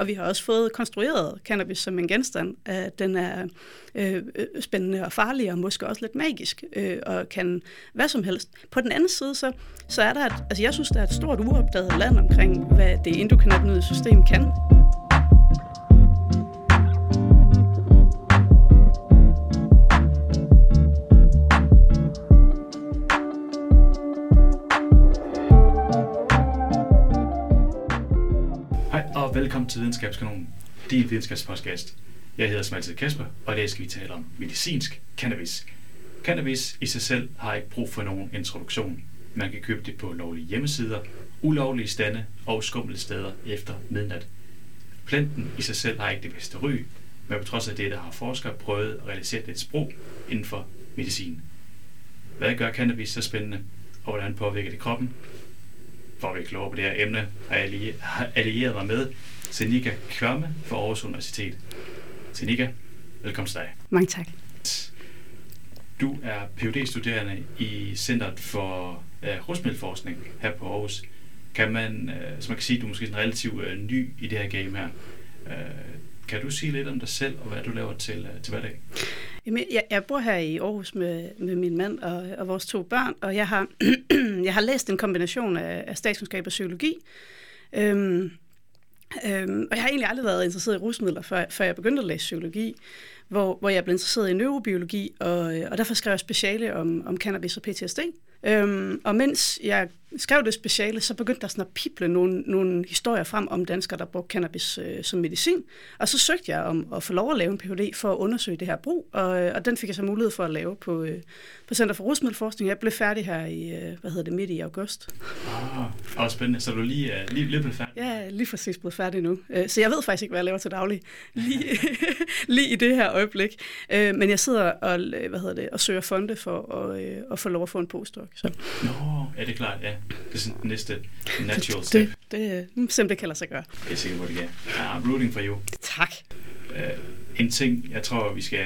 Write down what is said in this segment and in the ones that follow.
Og vi har også fået konstrueret cannabis som en genstand. At den er øh, øh, spændende og farlig, og måske også lidt magisk, øh, og kan hvad som helst. På den anden side, så, så er der et, altså jeg synes, der er et stort uopdaget land omkring, hvad det endokannabinoide system kan. Velkommen til Videnskabskanonen, din videnskabspodcast. Jeg hedder som altid Kasper, og i dag skal vi tale om medicinsk cannabis. Cannabis i sig selv har ikke brug for nogen introduktion. Man kan købe det på lovlige hjemmesider, ulovlige stande og skumle steder efter midnat. Planten i sig selv har ikke det bedste ry, men på trods af det, der har forskere prøvet at realisere dets brug inden for medicin. Hvad gør cannabis så spændende, og hvordan påvirker det kroppen? for at blive klogere på det her emne, har jeg allieret mig med Senika Kvørme fra Aarhus Universitet. Senika, velkommen til dig. Mange tak. Du er phd studerende i Centeret for uh, Rusmiddelforskning her på Aarhus. Kan man, uh, så man kan sige, du er måske sådan relativt uh, ny i det her game her. Uh, kan du sige lidt om dig selv, og hvad du laver til, uh, til hverdag? Jamen, jeg, jeg bor her i Aarhus med, med min mand og, og vores to børn, og jeg har, jeg har læst en kombination af, af statskundskab og psykologi. Øhm, øhm, og jeg har egentlig aldrig været interesseret i rusmidler, før, før jeg begyndte at læse psykologi, hvor, hvor jeg blev interesseret i neurobiologi, og, øh, og derfor skrev jeg speciale om, om cannabis og PTSD. Øhm, og mens jeg skrev det speciale, så begyndte der sådan at pible nogle, nogle historier frem om danskere, der brugte cannabis øh, som medicin. Og så søgte jeg om at få lov at lave en Ph.D. for at undersøge det her brug, og, øh, og den fik jeg så mulighed for at lave på, øh, på Center for Rusmiddelforskning. Jeg blev færdig her i, øh, hvad hedder det, midt i august. Ah, oh, spændende. Så du lige, uh, lige, lige blevet færdig? Ja, lige præcis blevet færdig nu. Uh, så jeg ved faktisk ikke, hvad jeg laver til daglig lige, lige i det her øjeblik. Uh, men jeg sidder og, hvad hedder det, og søger fonde for at, at få lov at få en postdoc. Så. Nå, ja, det er klart, ja. Det er sådan den næste natural step. Det, det, det simpelthen kan lade sig gøre. Jeg er sikker på, det kan. I'm rooting for you. Tak. Uh, en ting, jeg tror, vi skal...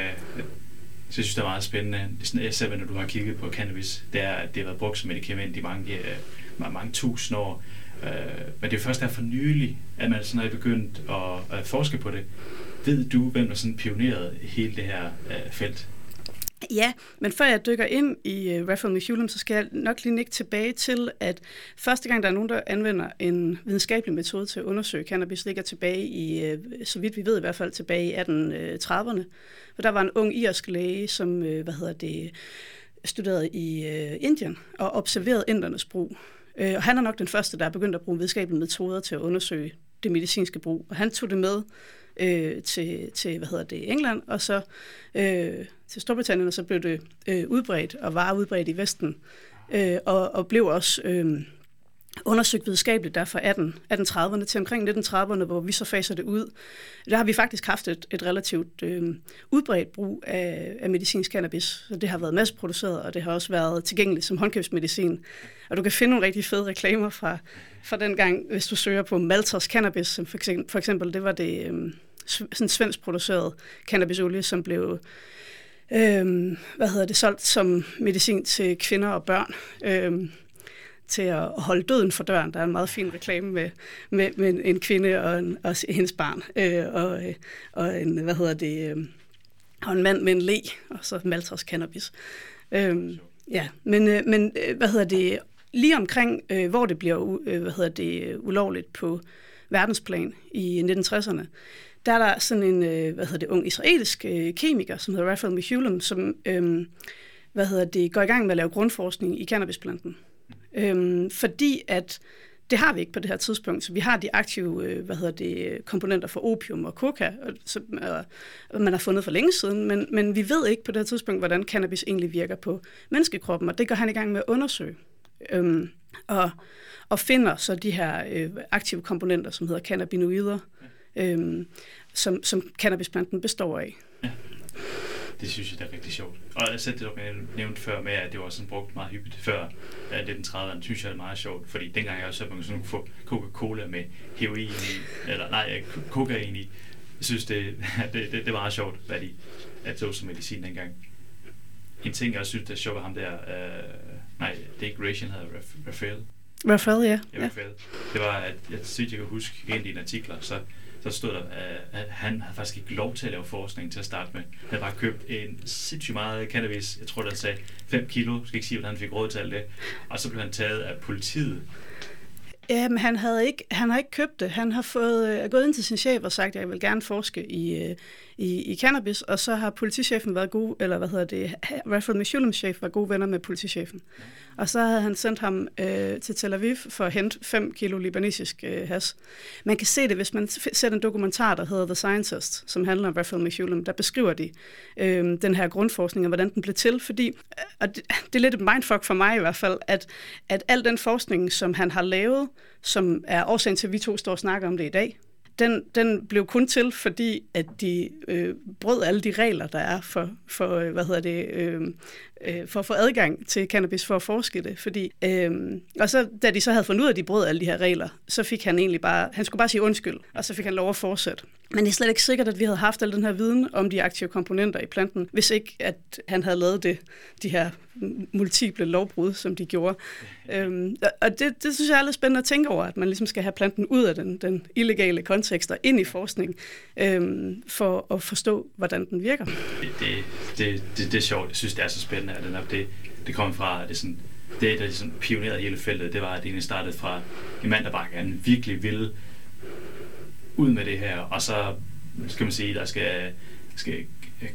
Så jeg synes, det er meget spændende. Det sådan, selv når du har kigget på cannabis, det er, at det har været brugt som medicament i mange, uh, mange tusind år. Uh, men det er først der for nylig, at man sådan er begyndt at, at forske på det. Ved du, hvem der sådan pionerede hele det her uh, felt? Ja, men før jeg dykker ind i uh, Raphael McHulum, så skal jeg nok lige nikke tilbage til, at første gang, der er nogen, der anvender en videnskabelig metode til at undersøge cannabis, ligger tilbage i, uh, så vidt vi ved i hvert fald, tilbage i 1830'erne. Øh, for der var en ung irsk læge, som, uh, hvad hedder det, studerede i uh, Indien og observerede indernes brug. Uh, og han er nok den første, der er begyndt at bruge videnskabelige metoder til at undersøge det medicinske brug. Og han tog det med øh, til, til, hvad hedder det, England, og så øh, til Storbritannien, og så blev det øh, udbredt og var udbredt i Vesten, øh, og, og blev også øh, undersøgt videnskabeligt der fra 18, 1830'erne til omkring 1930'erne, hvor vi så faser det ud. Der har vi faktisk haft et, et relativt øh, udbredt brug af, af medicinsk cannabis, så det har været masseproduceret, og det har også været tilgængeligt som håndkøbsmedicin. Og du kan finde nogle rigtig fede reklamer fra, fra den gang, hvis du søger på Malters Cannabis, som for eksempel, for eksempel det var det øh, sådan svensk produceret cannabisolie, som blev øh, hvad hedder det, solgt som medicin til kvinder og børn. Øh, til at holde døden for døren. Der er en meget fin reklame med, med, med en kvinde og, en, og hendes barn, øh, og, øh, og en, hvad hedder det, øh, og en mand med en le, og så Malters cannabis. Øh, ja, men, øh, men øh, hvad hedder det, lige omkring, øh, hvor det bliver øh, hvad hedder det, ulovligt på verdensplan i 1960'erne, der er der sådan en, øh, hvad hedder det, ung israelsk øh, kemiker, som hedder Raphael Mechoulam, som, øh, hvad hedder det, går i gang med at lave grundforskning i cannabisplanten. Øh, fordi at det har vi ikke på det her tidspunkt. Så vi har de aktive øh, hvad hedder det, komponenter for opium og coca, som øh, man har fundet for længe siden, men, men vi ved ikke på det her tidspunkt, hvordan cannabis egentlig virker på menneskekroppen, og det går han i gang med at undersøge. Øhm, og, og finder så de her øh, aktive komponenter, som hedder cannabinoider, øhm, som, som cannabisplanten består af. Ja. Det synes jeg, det er rigtig sjovt. Og jeg sætter det, jeg nævnte før med, at det var sådan brugt meget hyppigt før uh, 1930'erne, synes jeg er meget sjovt, fordi dengang jeg også man sådan få Coca-Cola med heroin i, eller nej, kokain i. Jeg synes, det, det, det, det er meget sjovt, hvad de at det som medicin dengang. En ting, jeg synes, det er sjovt ved ham der, uh, nej, det er ikke Ration, hedder Raphael. Raphael, ja. ja, Raphael. Det var, at jeg synes, jeg kan huske en af dine artikler, så så stod der, øh, at han havde faktisk ikke lov til at lave forskning til at starte med. Han havde bare købt en sindssygt meget cannabis. Jeg tror, der sagde 5 kilo. Jeg skal ikke sige, hvordan han fik råd til alt det. Og så blev han taget af politiet Jamen, han, havde ikke, han har ikke købt det. Han har fået, øh, er gået ind til sin chef og sagt, at jeg vil gerne forske i, øh, i, i cannabis, og så har politichefen været god, eller hvad hedder det, Rafael Mishulams chef var gode venner med politichefen. Og så havde han sendt ham øh, til Tel Aviv for at hente 5 kilo libanesisk øh, has. Man kan se det, hvis man ser en dokumentar, der hedder The Scientist, som handler om Rafael Mishulam, der beskriver de øh, den her grundforskning og hvordan den blev til, fordi, øh, og det, det er lidt et mindfuck for mig i hvert fald, at, at al den forskning, som han har lavet, som er årsagen til, at vi to står og snakker om det i dag, den, den blev kun til, fordi at de øh, brød alle de regler, der er for, for øh, hvad hedder det, øh, øh, for at få adgang til cannabis for at forske det. Fordi, øh, og så, da de så havde fundet ud af, at de brød alle de her regler, så fik han egentlig bare, han skulle bare sige undskyld, og så fik han lov at fortsætte. Men det er slet ikke sikkert, at vi havde haft al den her viden om de aktive komponenter i planten, hvis ikke at han havde lavet det, de her multiple lovbrud, som de gjorde. Øhm, og det, det synes jeg er lidt spændende at tænke over, at man ligesom skal have planten ud af den, den illegale kontekst og ind i forskning, øhm, for at forstå, hvordan den virker. Det, det, det, det, det er sjovt. Jeg synes, det er så spændende, at den det, det kom fra, det, sådan, det der ligesom pionerede hele feltet, det var, at det egentlig startede fra en mand, der bare gerne virkelig ville ud med det her, og så skal man sige, der skal, skal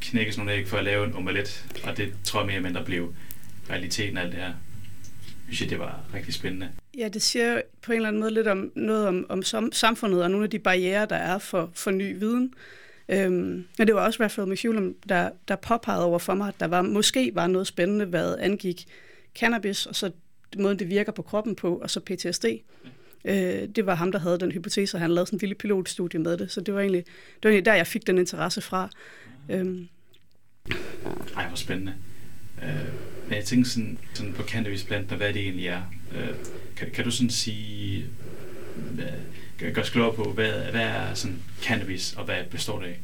knækkes nogle æg for at lave en omelet, og det tror jeg mere eller mindre blev realiteten af alt det her. Jeg synes, det var rigtig spændende. Ja, det siger på en eller anden måde lidt om noget om, om samfundet og nogle af de barriere, der er for, for ny viden. Øhm, men det var også Raphael McHughlem, der, der påpegede over for mig, at der var, måske var noget spændende, hvad angik cannabis, og så måden, det virker på kroppen på, og så PTSD. Øh, det var ham, der havde den hypotese, og han lavede sådan en lille pilotstudie med det, så det var egentlig, det var egentlig der, jeg fik den interesse fra. Øhm. Ej, hvor spændende. Øh, men jeg tænker sådan, sådan på cannabisplanten, og hvad det egentlig er. Øh, kan, kan du sådan sige, hvad, gør os klogere på, hvad, hvad er sådan cannabis, og hvad består det af?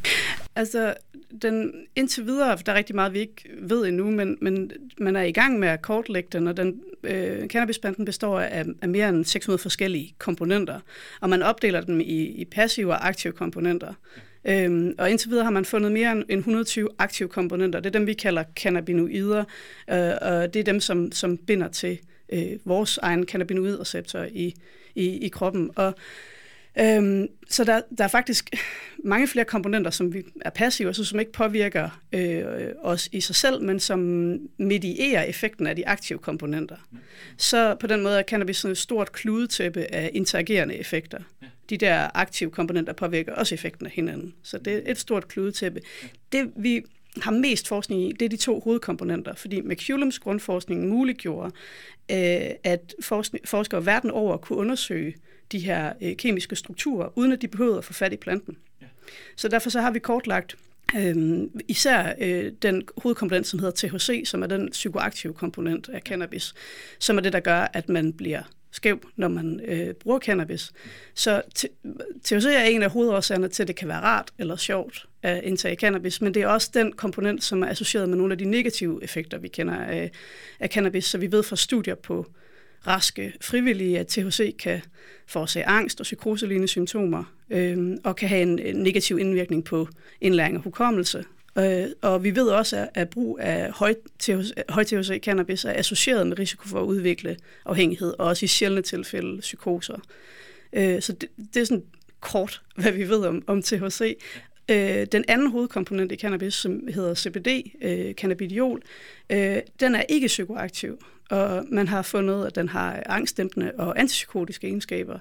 Altså, den, indtil videre, der er rigtig meget, vi ikke ved endnu, men, men man er i gang med at kortlægge den, og den øh, cannabisplanten består af, af mere end 600 forskellige komponenter, og man opdeler dem i, i passive og aktive komponenter. Ja. Øhm, og indtil videre har man fundet mere end 120 aktive komponenter. Det er dem, vi kalder cannabinoider, øh, og det er dem, som, som binder til øh, vores egen cannabinoidreceptor i, i, i kroppen. Og Øhm, så der, der er faktisk mange flere komponenter, som vi er passive, altså som ikke påvirker øh, os i sig selv, men som medierer effekten af de aktive komponenter. Så på den måde er cannabis sådan et stort kludetæppe af interagerende effekter. De der aktive komponenter påvirker også effekten af hinanden. Så det er et stort kludetæppe. Det vi har mest forskning i, det er de to hovedkomponenter, fordi McCullums grundforskning muliggjorde, øh, at forskere verden over kunne undersøge de her øh, kemiske strukturer, uden at de behøver at få fat i planten. Ja. Så derfor så har vi kortlagt øh, især øh, den hovedkomponent, som hedder THC, som er den psykoaktive komponent af cannabis, som er det, der gør, at man bliver skæv, når man øh, bruger cannabis. Så THC er en af hovedårsagerne til, at det kan være rart eller sjovt at indtage cannabis, men det er også den komponent, som er associeret med nogle af de negative effekter, vi kender af, af cannabis. Så vi ved fra studier på raske frivillige, at THC kan forårsage angst og psykoselignende symptomer, øh, og kan have en, en negativ indvirkning på indlæring og hukommelse. Øh, og vi ved også, at, at brug af høj THC, høj THC cannabis er associeret med risiko for at udvikle afhængighed, og også i sjældne tilfælde psykoser. Øh, så det, det er sådan kort, hvad vi ved om, om THC. Øh, den anden hovedkomponent i cannabis, som hedder CBD, øh, cannabidiol, øh, den er ikke psykoaktiv og man har fundet, at den har angstdæmpende og antipsykotiske egenskaber.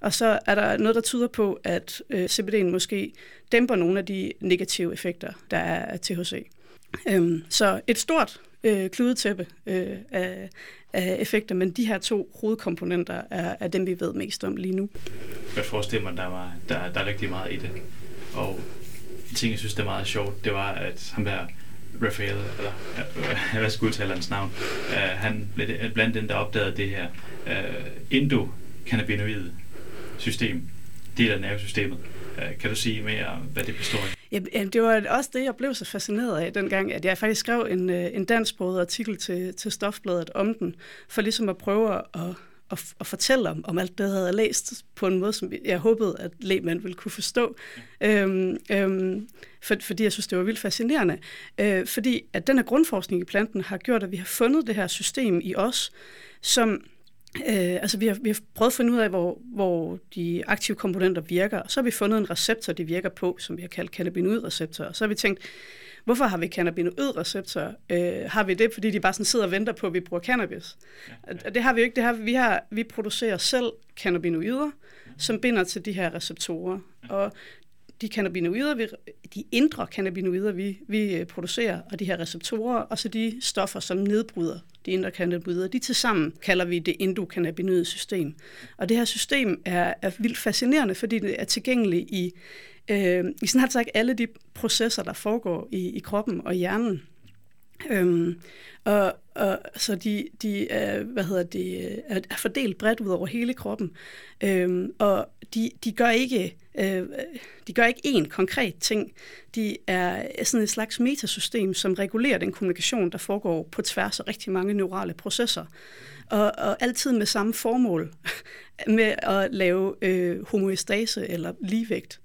Og så er der noget, der tyder på, at øh, CBD'en måske dæmper nogle af de negative effekter, der er af THC. Øhm, så et stort øh, kludetæppe øh, af, af effekter, men de her to hovedkomponenter er, er dem, vi ved mest om lige nu. Jeg forestiller mig, der, var, der, der er rigtig meget i det. Og ting, jeg synes, det er meget sjovt, det var, at ham der Raphael, eller øh, hvad skulle udtale hans navn, øh, han blev blandt dem, der opdagede det her øh, uh, endokannabinoid system, del af nervesystemet. Øh, kan du sige mere hvad det består af? Ja, det var også det, jeg blev så fascineret af dengang, at jeg faktisk skrev en, øh, en dansksproget artikel til, til Stofbladet om den, for ligesom at prøve at, og, og fortælle om, om alt det, jeg havde læst, på en måde, som jeg håbede, at lægmand ville kunne forstå. Øhm, øhm, for, fordi jeg synes, det var vildt fascinerende. Øh, fordi at den her grundforskning i planten har gjort, at vi har fundet det her system i os, som Øh, altså vi har, vi har prøvet at finde ud af, hvor, hvor de aktive komponenter virker, og så har vi fundet en receptor, de virker på, som vi har kaldt cannabinoidreceptor. Og så har vi tænkt, hvorfor har vi cannabinoidreceptorer? Øh, har vi det, fordi de bare sådan sidder og venter på, at vi bruger cannabis? Ja, ja. Det har vi jo ikke. Det har, vi, har, vi producerer selv cannabinoider, som binder til de her receptorer. Og de cannabinoider, vi, de indre cannabinoider, vi, vi øh, producerer, og de her receptorer, og så de stoffer, som nedbryder de indre cannabinoider, de til sammen kalder vi det endokannabinoide system. Og det her system er, er vildt fascinerende, fordi det er tilgængeligt i, øh, i sådan sagt alle de processer, der foregår i, i kroppen og hjernen. Øhm, og, og så de, de er, hvad hedder det, er, er fordelt bredt ud over hele kroppen. Øhm, og de, de gør ikke øh, de gør ikke én konkret ting. De er sådan et slags metasystem, som regulerer den kommunikation, der foregår på tværs af rigtig mange neurale processer. Og, og altid med samme formål, med at lave øh, homoestase eller ligevægt.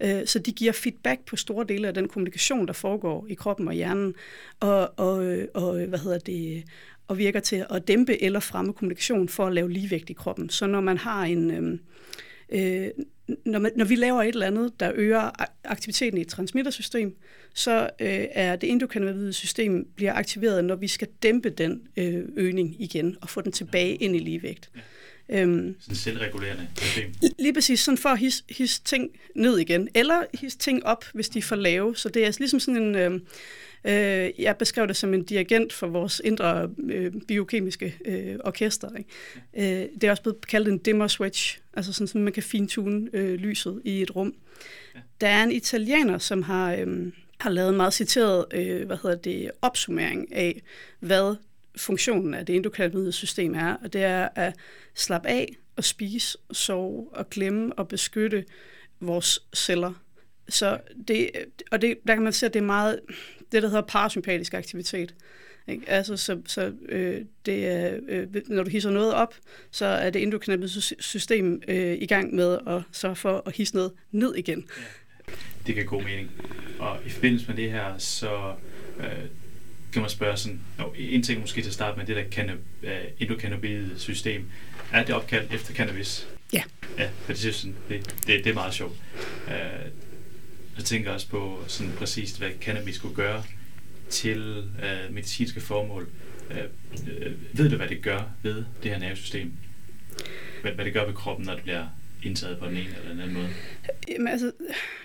Øh, så de giver feedback på store dele af den kommunikation, der foregår i kroppen og hjernen, og, og, øh, og øh, hvad hedder det, og virker til at dæmpe eller fremme kommunikation for at lave ligevægt i kroppen. Så når man har en... Øh, øh, når, man, når vi laver et eller andet, der øger aktiviteten i et transmittersystem, så øh, er det endokannabinoide system bliver aktiveret, når vi skal dæmpe den øh, øgning igen og få den tilbage ind i ligevægt. Ja. Øhm, sådan selvregulerende system. Lige præcis, sådan for at hisse his ting ned igen, eller hisse ting op, hvis de er for lave. Så det er ligesom sådan en... Øh, øh, jeg beskrev det som en dirigent for vores indre øh, biokemiske øh, orkester. Ikke? Øh, det er også blevet kaldt en dimmer switch, altså sådan, så man kan fintune øh, lyset i et rum. Ja. Der er en italiener, som har... Øh, har lavet en meget citeret øh, hvad hedder det, opsummering af, hvad funktionen af det endokannabinoide system er, og det er at slappe af og spise, sove og glemme og beskytte vores celler. Så det, og det, der kan man se, at det er meget det, der hedder parasympatisk aktivitet. Ikke? Altså, så, så øh, det er, øh, når du hisser noget op, så er det endokannabinoide system øh, i gang med at sørge for at hisse noget ned igen. Ja, det giver god mening. Og i forbindelse med det her, så øh, kan man spørge sådan, no, en ting måske til at starte med, det der uh, endokannabinoide system, er det opkaldt efter cannabis? Ja. Ja, for det, synes, det, det, det er meget sjovt. Uh, jeg tænker også på sådan præcist, hvad cannabis skulle gøre til uh, medicinske formål. Uh, uh, ved du, hvad det gør ved det her nervesystem? Hvad, hvad det gør ved kroppen, når det bliver indtaget på den ene eller den anden måde? Jamen, altså,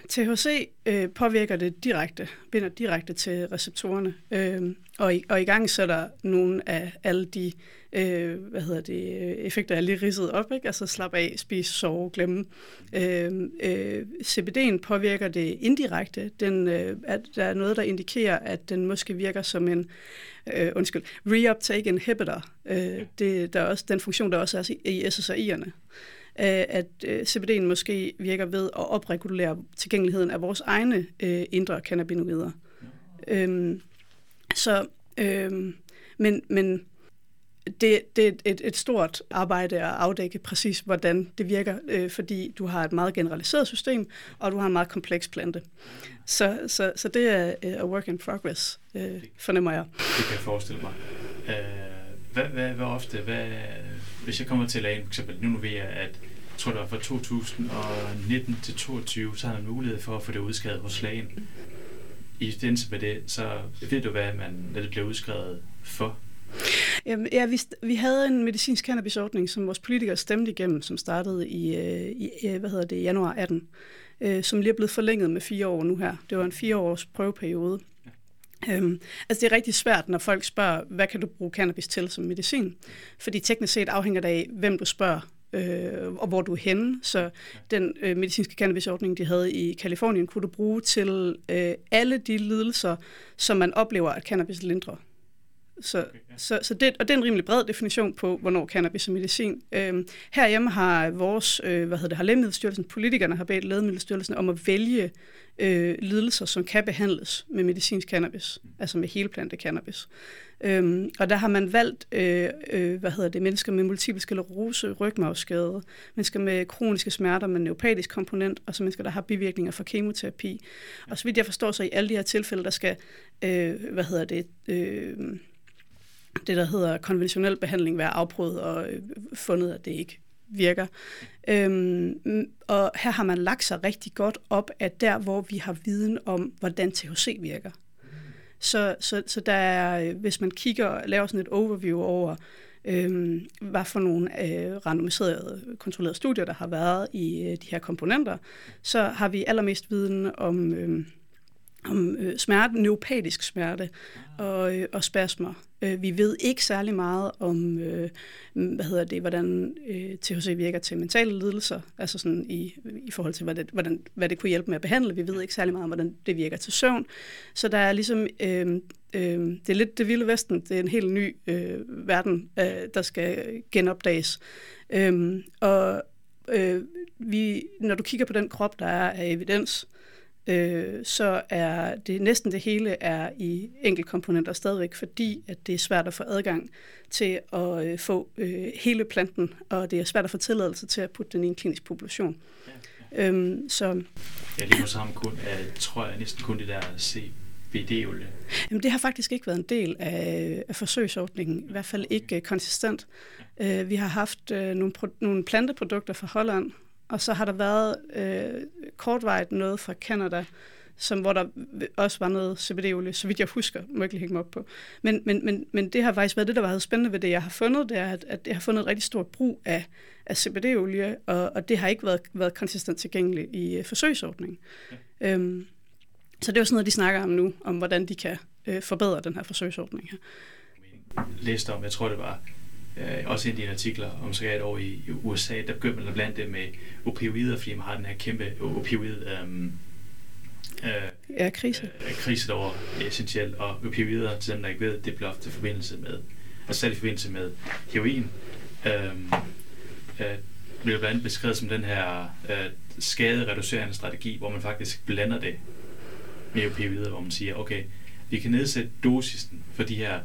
THC øh, påvirker det direkte, binder direkte til receptorerne, øh, og, i, og i gang sætter nogle af alle de øh, hvad hedder det, effekter, jeg lige ridset op, ikke? altså slap af, spise, sove, glemme. Øh, øh, CBD'en påvirker det indirekte. Den, øh, at der er noget, der indikerer, at den måske virker som en øh, undskyld, reuptake inhibitor. Øh, det, der er også den funktion, der også er i SSRI'erne. Øh, at øh, CBD'en måske virker ved at opregulere tilgængeligheden af vores egne øh, indre cannabinoider. Øhm, så, øhm, men, men det, det er et, et stort arbejde at afdække præcis, hvordan det virker, øh, fordi du har et meget generaliseret system, og du har en meget kompleks plante. Så, så, så det er uh, a work in progress, øh, fornemmer jeg. Det kan jeg forestille mig. Uh, hvad, hvad, hvad ofte, hvad, hvis jeg kommer til lægen, for eksempel, nu ved jeg, at jeg tror, der var fra 2019 til 2022, så har man mulighed for at få det udskrevet hos lægen. I forbindelse med det, så ved du, hvad man, når det bliver udskrevet for? Jamen, ja, vi, vi havde en medicinsk cannabisordning, som vores politikere stemte igennem, som startede i, øh, i øh, hvad hedder det, januar 18, øh, som lige er blevet forlænget med fire år nu her. Det var en fireårs prøveperiode. Øhm, altså det er rigtig svært, når folk spørger, hvad kan du bruge cannabis til som medicin? Fordi teknisk set afhænger det af, hvem du spørger, øh, og hvor du er henne. Så den øh, medicinske cannabisordning, de havde i Kalifornien, kunne du bruge til øh, alle de lidelser, som man oplever, at cannabis lindrer. Så, okay, ja. så, så det, og det er en rimelig bred definition på, hvornår cannabis er medicin. Øhm, herhjemme har vores, øh, hvad hedder det, har Lægemiddelstyrelsen, politikerne har bedt Lægemiddelstyrelsen om at vælge øh, lidelser, som kan behandles med medicinsk cannabis, mm. altså med helplante cannabis. Øhm, og der har man valgt, øh, øh, hvad hedder det, mennesker med multiple sklerose, rygmavsskade, mennesker med kroniske smerter med neuropatisk komponent, og så mennesker, der har bivirkninger fra kemoterapi. Og så vidt jeg forstår, så i alle de her tilfælde, der skal, øh, hvad hedder det, øh, det, der hedder konventionel behandling, være afprøvet og øh, fundet, at det ikke virker. Øhm, og her har man lagt sig rigtig godt op, at der, hvor vi har viden om, hvordan THC virker. Så, så, så der er, øh, hvis man kigger og laver sådan et overview over, øhm, hvad for nogle øh, randomiserede, kontrollerede studier, der har været i øh, de her komponenter, så har vi allermest viden om, øh, om øh, smerte, neuropatisk smerte og, øh, og spasmer. Øh, vi ved ikke særlig meget om, øh, hvad hedder det, hvordan øh, THC virker til mentale lidelser, altså sådan i, i forhold til, hvad det, hvordan, hvad det kunne hjælpe med at behandle. Vi ved ikke særlig meget om, hvordan det virker til søvn. Så der er ligesom, øh, øh, det er lidt det vilde vesten, det er en helt ny øh, verden, øh, der skal genopdages. Øh, og øh, vi, når du kigger på den krop, der er af evidens, øh, øh, så er det næsten det hele er i enkeltkomponenter stadigvæk, fordi at det er svært at få adgang til at øh, få øh, hele planten, og det er svært at få tilladelse til at putte den i en klinisk population. Ja, ja. Øhm, så, ja, lige nu sammen kun, uh, tror jeg næsten kun det der CBD-olie. Jamen, det har faktisk ikke været en del af, af forsøgsordningen, i hvert fald ikke uh, konsistent. Uh, vi har haft uh, nogle, pro- nogle planteprodukter fra Holland, og så har der været øh, kortvarigt noget fra Canada, som, hvor der også var noget CBD-olie, så vidt jeg husker, må jeg ikke hænge mig op på. Men, men, men, men det har faktisk været det, der været spændende ved det, jeg har fundet, det er, at, at jeg har fundet et rigtig stort brug af, af CBD-olie, og, og det har ikke været, været konsistent tilgængeligt i uh, forsøgsordningen. Ja. Øhm, så det er jo sådan noget, de snakker om nu, om hvordan de kan øh, forbedre den her forsøgsordning her. Jeg læste om, jeg tror det var øh, også en del artikler om et år i, i USA, der begyndte man at blande det med opioider, fordi man har den her kæmpe opioid øhm, øh, ja, krise. Øh, krise, der var essentielt, og opioider, til dem, der ikke ved, det bliver ofte i forbindelse med, altså særligt i forbindelse med heroin, øhm, øh, bliver blandt andet beskrevet som den her øh, skadereducerende strategi, hvor man faktisk blander det med opioider, hvor man siger, okay, vi kan nedsætte dosisen for de her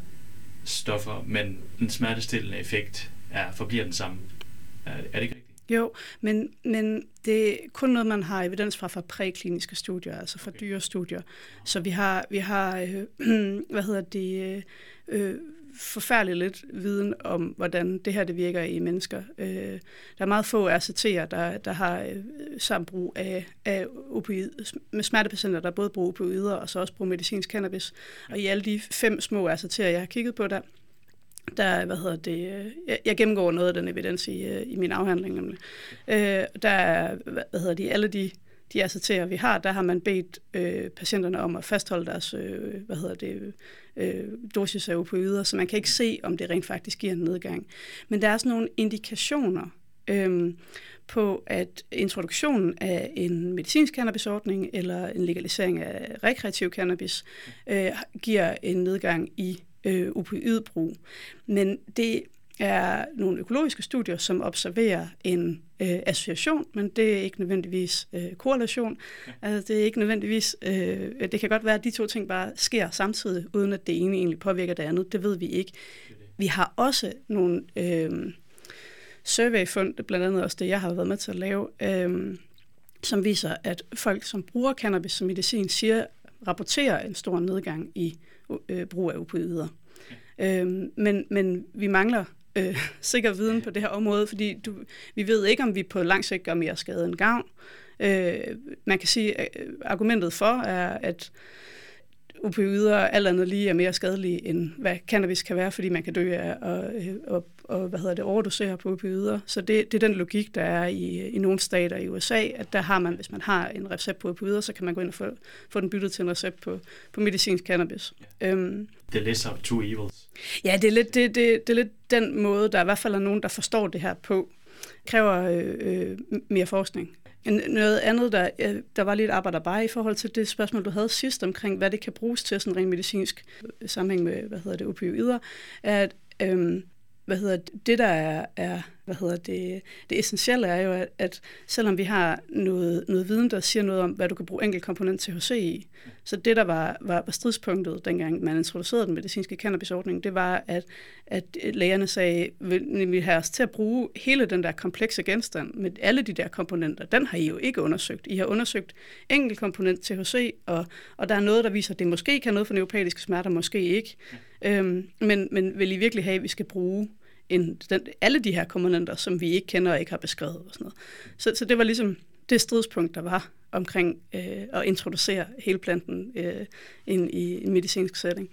stoffer, men den smertestillende effekt er, forbliver den samme. Er, er det ikke rigtigt? Jo, men, men det er kun noget, man har evidens fra fra prækliniske studier, altså fra okay. dyrestudier. Så vi har, vi har øh, hvad hedder det, øh, forfærdeligt lidt viden om, hvordan det her det virker i mennesker. Øh, der er meget få RCT'er, der, der har øh, samt brug af, af opioid, med smertepatienter, der både bruger opioider og så også bruger medicinsk cannabis. Og i alle de fem små RCT'er, jeg har kigget på der, der, hvad hedder det, øh, jeg, jeg gennemgår noget af den evidens i, øh, i min afhandling nemlig. Øh, der er, hvad hedder de, alle de de ACT'er, vi har, der har man bedt øh, patienterne om at fastholde deres øh, hvad hedder det, øh, dosis af opioider, så man kan ikke se, om det rent faktisk giver en nedgang. Men der er sådan nogle indikationer øh, på, at introduktionen af en medicinsk cannabisordning eller en legalisering af rekreativ cannabis øh, giver en nedgang i øh, opioidbrug. Men det er nogle økologiske studier, som observerer en øh, association, men det er ikke nødvendigvis øh, korrelation. Ja. Altså, det er ikke nødvendigvis, øh, det kan godt være, at de to ting bare sker samtidig, uden at det ene egentlig påvirker det andet. Det ved vi ikke. Vi har også nogle øh, surveyfund, blandt andet også det, jeg har været med til at lave, øh, som viser, at folk, som bruger cannabis som medicin, siger, rapporterer en stor nedgang i øh, brug af opioider. Ja. Øh, men, men vi mangler øh, sikker viden på det her område, fordi du, vi ved ikke, om vi på lang sigt gør mere skade end gavn. Øh, man kan sige, at øh, argumentet for er, at opioider alt andet lige er mere skadelige, end hvad cannabis kan være, fordi man kan dø af og, og, øh, og hvad hedder det, overdosere på opioider. Så det, det er den logik, der er i, i nogle stater i USA, at der har man, hvis man har en recept på opioider, så kan man gå ind og få, få den byttet til en recept på, på medicinsk cannabis. Yeah. Um, The lesser of two evils. Ja, det er, lidt, det, det, det er lidt den måde, der i hvert fald er nogen, der forstår det her på, kræver øh, øh, mere forskning. Noget andet, der, der var lidt arbejder bare i forhold til det spørgsmål, du havde sidst omkring, hvad det kan bruges til sådan rent medicinsk sammenhæng med, hvad hedder det, opioider, er, at øhm, hvad hedder det, det der er, er hvad hedder det, det essentielle er jo, at, at selvom vi har noget, noget viden, der siger noget om, hvad du kan bruge enkelt komponent THC i, så det, der var, var, var stridspunktet, dengang man introducerede den medicinske cannabisordning, det var, at, at lægerne sagde, vil vi have os til at bruge hele den der komplekse genstand med alle de der komponenter, den har I jo ikke undersøgt. I har undersøgt enkelt komponent THC, og, og der er noget, der viser, at det måske kan noget for neuropatiske smerter, måske ikke. Øhm, men, men vil I virkelig have, at vi skal bruge end den, alle de her komponenter, som vi ikke kender og ikke har beskrevet. Og sådan noget. Så, så det var ligesom det stridspunkt, der var omkring øh, at introducere hele planten øh, ind i en medicinsk setting.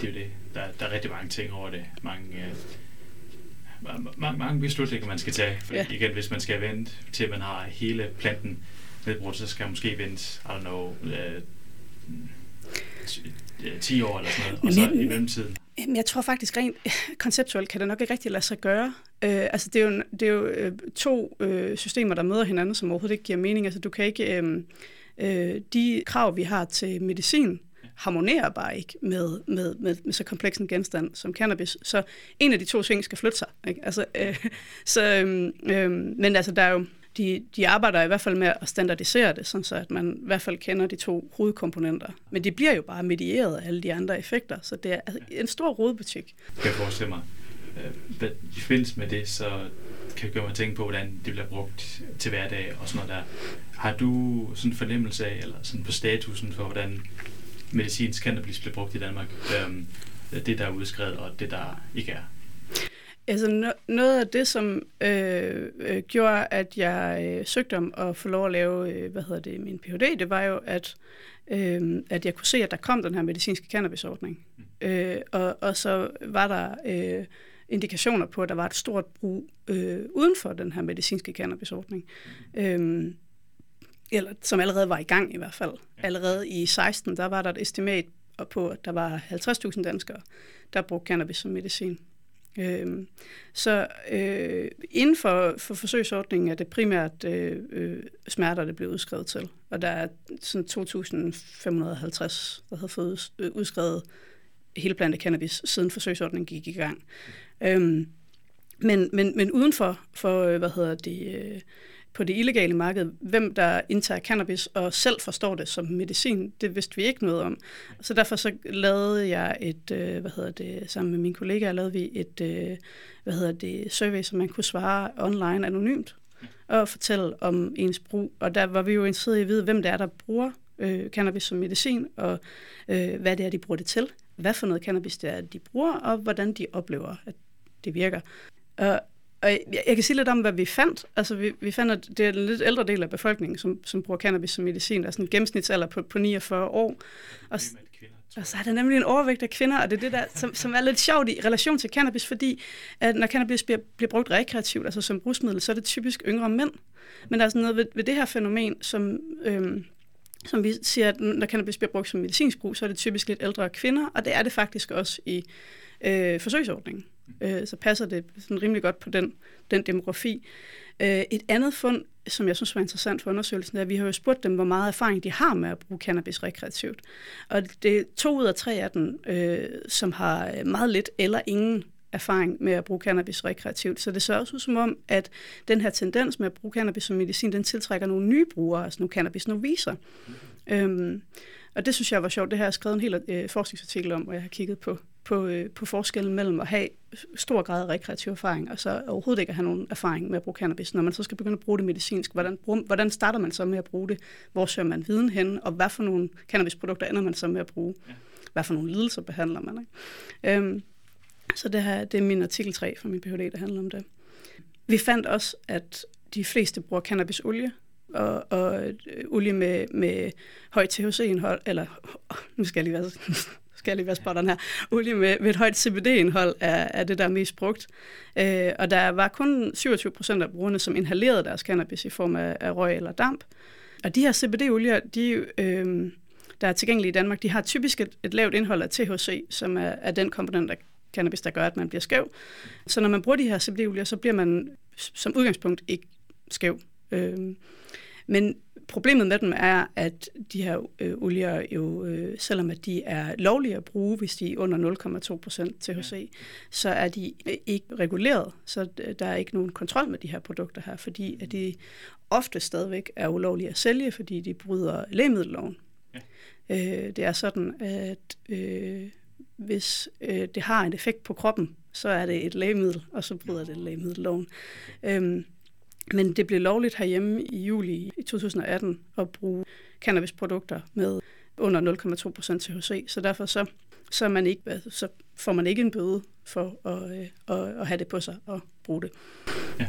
Det er jo det. Der, der er rigtig mange ting over det. Mange, øh, mange, mange beslutninger, man skal tage. For ja. igen, hvis man skal vente til, man har hele planten nedbrudt, så skal man måske vente, I don't know, øh, 10 år eller sådan noget, og så i mellemtiden jeg tror faktisk rent konceptuelt kan det nok ikke rigtig lade sig gøre. Øh, altså det er jo, det er jo øh, to øh, systemer, der møder hinanden, som overhovedet ikke giver mening. Altså du kan ikke... Øh, øh, de krav, vi har til medicin, harmonerer bare ikke med, med, med, med så kompleks en genstand som cannabis. Så en af de to ting skal flytte sig. Ikke? Altså, øh, så, øh, øh, men altså, der er jo de, de arbejder i hvert fald med at standardisere det, sådan så at man i hvert fald kender de to hovedkomponenter. Men det bliver jo bare medieret af alle de andre effekter, så det er en stor rodebutik. Kan jeg forestille mig. Øh, I forbindelse med det, så kan jeg gøre mig tænke på, hvordan det bliver brugt til hverdag og sådan noget der. Har du sådan en fornemmelse af, eller sådan på statusen for, hvordan medicinsk cannabis bliver brugt i Danmark? Øhm, det, der er udskrevet, og det, der ikke er? Altså no- noget af det, som øh, øh, gjorde, at jeg øh, søgte om at få lov at lave, øh, hvad hedder det, min Ph.D., det var jo, at, øh, at jeg kunne se, at der kom den her medicinske cannabisordning. Mm. Øh, og, og så var der øh, indikationer på, at der var et stort brug øh, uden for den her medicinske cannabisordning. Mm. Øh, eller som allerede var i gang i hvert fald. Allerede i 16, der var der et estimat på, at der var 50.000 danskere, der brugte cannabis som medicin. Øh, så øh, inden for, for forsøgsordningen er det primært øh, øh smerter, der bliver udskrevet til. Og der er sådan 2.550, der har fået øh, udskrevet hele plantet cannabis, siden forsøgsordningen gik i gang. Øh, men, men, men uden for, for øh, hvad hedder det, øh, på det illegale marked, hvem der indtager cannabis og selv forstår det som medicin, det vidste vi ikke noget om. Så derfor så lavede jeg et, øh, hvad hedder det, sammen med mine kollegaer, lavede vi et, øh, hvad hedder det, survey, som man kunne svare online anonymt og fortælle om ens brug. Og der var vi jo interesseret i at vide, hvem det er, der bruger øh, cannabis som medicin, og øh, hvad det er, de bruger det til, hvad for noget cannabis det er, de bruger, og hvordan de oplever, at det virker. Og og jeg, jeg kan sige lidt om, hvad vi fandt. Altså, vi, vi fandt, at det er en lidt ældre del af befolkningen, som, som bruger cannabis som medicin. Der er sådan en gennemsnitsalder på, på 49 år. Og, og så er der nemlig en overvægt af kvinder, og det er det, der, som, som er lidt sjovt i relation til cannabis, fordi at når cannabis bliver, bliver brugt rekreativt, altså som rusmiddel, så er det typisk yngre mænd. Men der er sådan noget ved, ved det her fænomen, som, øhm, som vi siger, at når cannabis bliver brugt som medicinsk brug, så er det typisk lidt ældre kvinder, og det er det faktisk også i øh, forsøgsordningen øh, så passer det sådan rimelig godt på den, den demografi. Øh, et andet fund, som jeg synes var interessant for undersøgelsen, er, at vi har jo spurgt dem, hvor meget erfaring de har med at bruge cannabis rekreativt. Og det er to ud af tre af dem, øh, som har meget lidt eller ingen erfaring med at bruge cannabis rekreativt. Så det ser også ud som om, at den her tendens med at bruge cannabis som medicin, den tiltrækker nogle nye brugere, altså nogle cannabis noviser. Øhm, og det synes jeg var sjovt. Det har jeg skrevet en hel øh, forskningsartikel om, hvor jeg har kigget på på, øh, på forskellen mellem at have stor grad af rekreativ erfaring, og så overhovedet ikke at have nogen erfaring med at bruge cannabis. Når man så skal begynde at bruge det medicinsk, hvordan, hvordan starter man så med at bruge det? Hvor søger man viden hen? Og hvad for nogle cannabisprodukter ender man så med at bruge? Hvad for nogle lidelser behandler man? Ikke? Øhm, så det, her, det er min artikel 3 fra min Ph.D., der handler om det. Vi fandt også, at de fleste bruger cannabisolie, og, og øh, olie med, med højt THC-indhold, eller nu skal jeg lige være skal jeg lige være spotteren her, olie med, med et højt CBD-indhold er, er det, der er mest brugt. Øh, og der var kun 27 procent af brugerne, som inhalerede deres cannabis i form af, af røg eller damp. Og de her CBD-olier, de, øh, der er tilgængelige i Danmark, de har typisk et, et lavt indhold af THC, som er, er den komponent af cannabis, der gør, at man bliver skæv. Så når man bruger de her CBD-olier, så bliver man som udgangspunkt ikke skæv. Øh, men problemet med dem er, at de her øh, olier jo, øh, selvom at de er lovlige at bruge, hvis de er under 0,2% THC, så er de ikke reguleret, så der er ikke nogen kontrol med de her produkter her, fordi at de ofte stadigvæk er ulovlige at sælge, fordi de bryder lægemiddelloven. Ja. Øh, det er sådan, at øh, hvis øh, det har en effekt på kroppen, så er det et lægemiddel, og så bryder det lægemiddelloven. Okay. Øhm, men det blev lovligt herhjemme i juli i 2018 at bruge cannabisprodukter med under 0,2% THC, så derfor så, så, man ikke, så får man ikke en bøde for at, øh, at, at have det på sig og bruge det. Ja.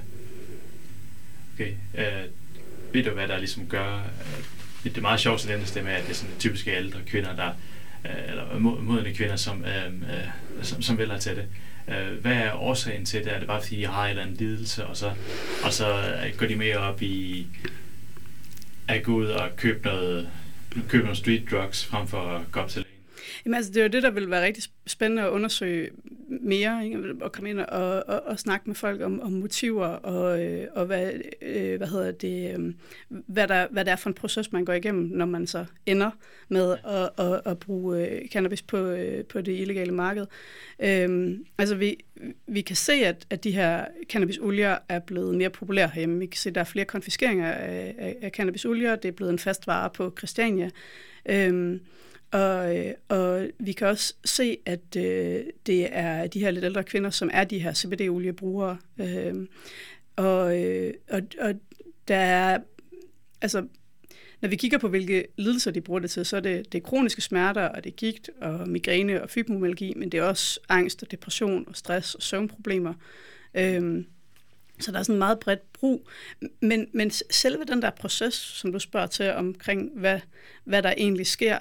Okay. Øh, ved du, hvad der ligesom gør... Øh, det er meget sjovt, at det med, at det er sådan typiske ældre kvinder, der, øh, eller modne kvinder, som, øh, øh som, som vælger til det. Øh, hvad er årsagen til det? Er det bare fordi, de har en eller anden lidelse, og så, og så øh, går de mere op i at gå ud og købe noget, købe noget street drugs, frem for at gå op til? Jamen altså, det er jo det, der vil være rigtig spændende at undersøge mere, ikke? og komme ind og, og, og snakke med folk om, om motiver, og, øh, og hvad, øh, hvad hedder det, øh, hvad, der, hvad det er for en proces, man går igennem, når man så ender med at, at, at bruge øh, cannabis på, øh, på det illegale marked. Øh, altså, vi, vi kan se, at, at de her cannabisolier er blevet mere populære herhjemme. Vi kan se, at der er flere konfiskeringer af, af, af cannabisolier. Det er blevet en fast vare på Christiania. Øh, og, øh, og vi kan også se, at øh, det er de her lidt ældre kvinder, som er de her CBD-oliebrugere. Øh, og, øh, og, og der er, altså, når vi kigger på, hvilke lidelser de bruger det til, så er det, det er kroniske smerter, og det er gigt, og migræne og fibromyalgi, men det er også angst og depression og stress og søvnproblemer. Øh, så der er sådan en meget bredt brug. Men, men selve den der proces, som du spørger til omkring, hvad, hvad der egentlig sker,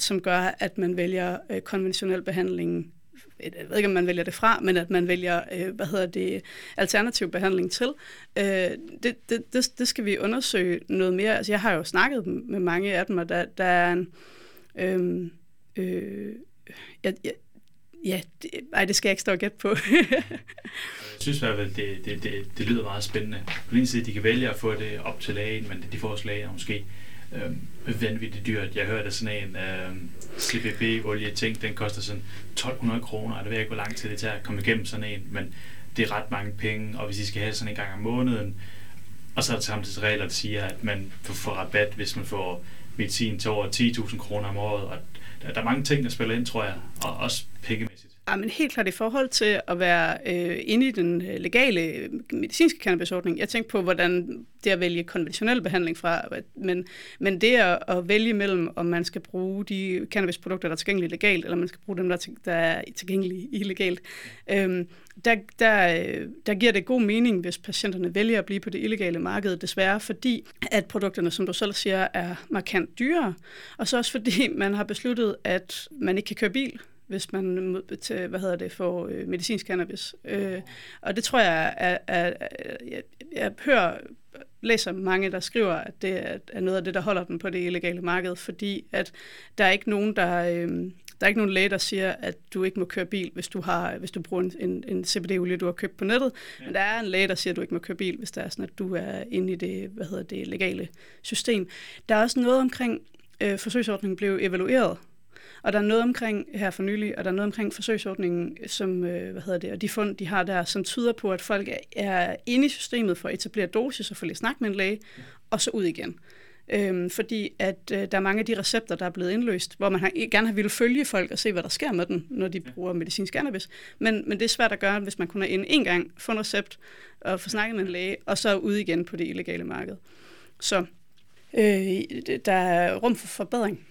som gør, at man vælger øh, konventionel behandling jeg ved ikke, om man vælger det fra, men at man vælger, øh, hvad hedder det, alternativ behandling til. Øh, det, det, det, det skal vi undersøge noget mere. Altså, jeg har jo snakket med mange af dem, og der, der er en... Øhm, øh, øh, jeg, jeg, ja det, ej, det skal jeg ikke stå og gætte på. jeg synes i hvert fald, det, det, det, det lyder meget spændende. På den ene side, de kan vælge at få det op til lægen, men de får også lægen måske øh, vanvittigt dyrt. Jeg hørte sådan en øh, CBB-olie ting, den koster sådan 1200 kroner, og det ved jeg ikke, hvor lang tid det tager at komme igennem sådan en, men det er ret mange penge, og hvis I skal have sådan en gang om måneden, og så er der samtidig regler, der siger, at man får rabat, hvis man får medicin til over 10.000 kroner om året, og der, der er mange ting, der spiller ind, tror jeg, og også penge Ja, men helt klart i forhold til at være øh, inde i den øh, legale øh, medicinske cannabisordning. Jeg tænkte på, hvordan det at vælge konventionel behandling fra, men, men det at, at vælge mellem, om man skal bruge de cannabisprodukter, der er tilgængelige legalt, eller man skal bruge dem, der, der er tilgængelige illegalt, øhm, der, der, øh, der giver det god mening, hvis patienterne vælger at blive på det illegale marked, desværre fordi, at produkterne, som du selv siger, er markant dyrere, og så også fordi man har besluttet, at man ikke kan køre bil, hvis man til, hvad hedder det, får øh, medicinsk cannabis. Øh, og det tror jeg, er, er, er, jeg, jeg hører, læser mange, der skriver, at det er noget af det, der holder dem på det illegale marked, fordi at der er ikke nogen, der... Øh, der er ikke nogen læge, der siger, at du ikke må køre bil, hvis du, har, hvis du bruger en, en, en CBD-olie, du har købt på nettet. Ja. Men der er en læge, der siger, at du ikke må køre bil, hvis det er sådan, at du er inde i det, hvad hedder det legale system. Der er også noget omkring, øh, forsøgsordningen blev evalueret og der er noget omkring her for nylig, og der er noget omkring forsøgsordningen, som, øh, hvad hedder det, og de fund, de har der, som tyder på, at folk er inde i systemet for at etablere dosis og få lidt snak med en læge, og så ud igen. Øhm, fordi at øh, der er mange af de recepter, der er blevet indløst, hvor man har, gerne har ville følge folk og se, hvad der sker med den, når de bruger medicinsk cannabis. Men, men det er svært at gøre, hvis man kun er inde en gang, få en recept og få snakket med en læge, og så ud igen på det illegale marked. Så øh, der er rum for forbedring.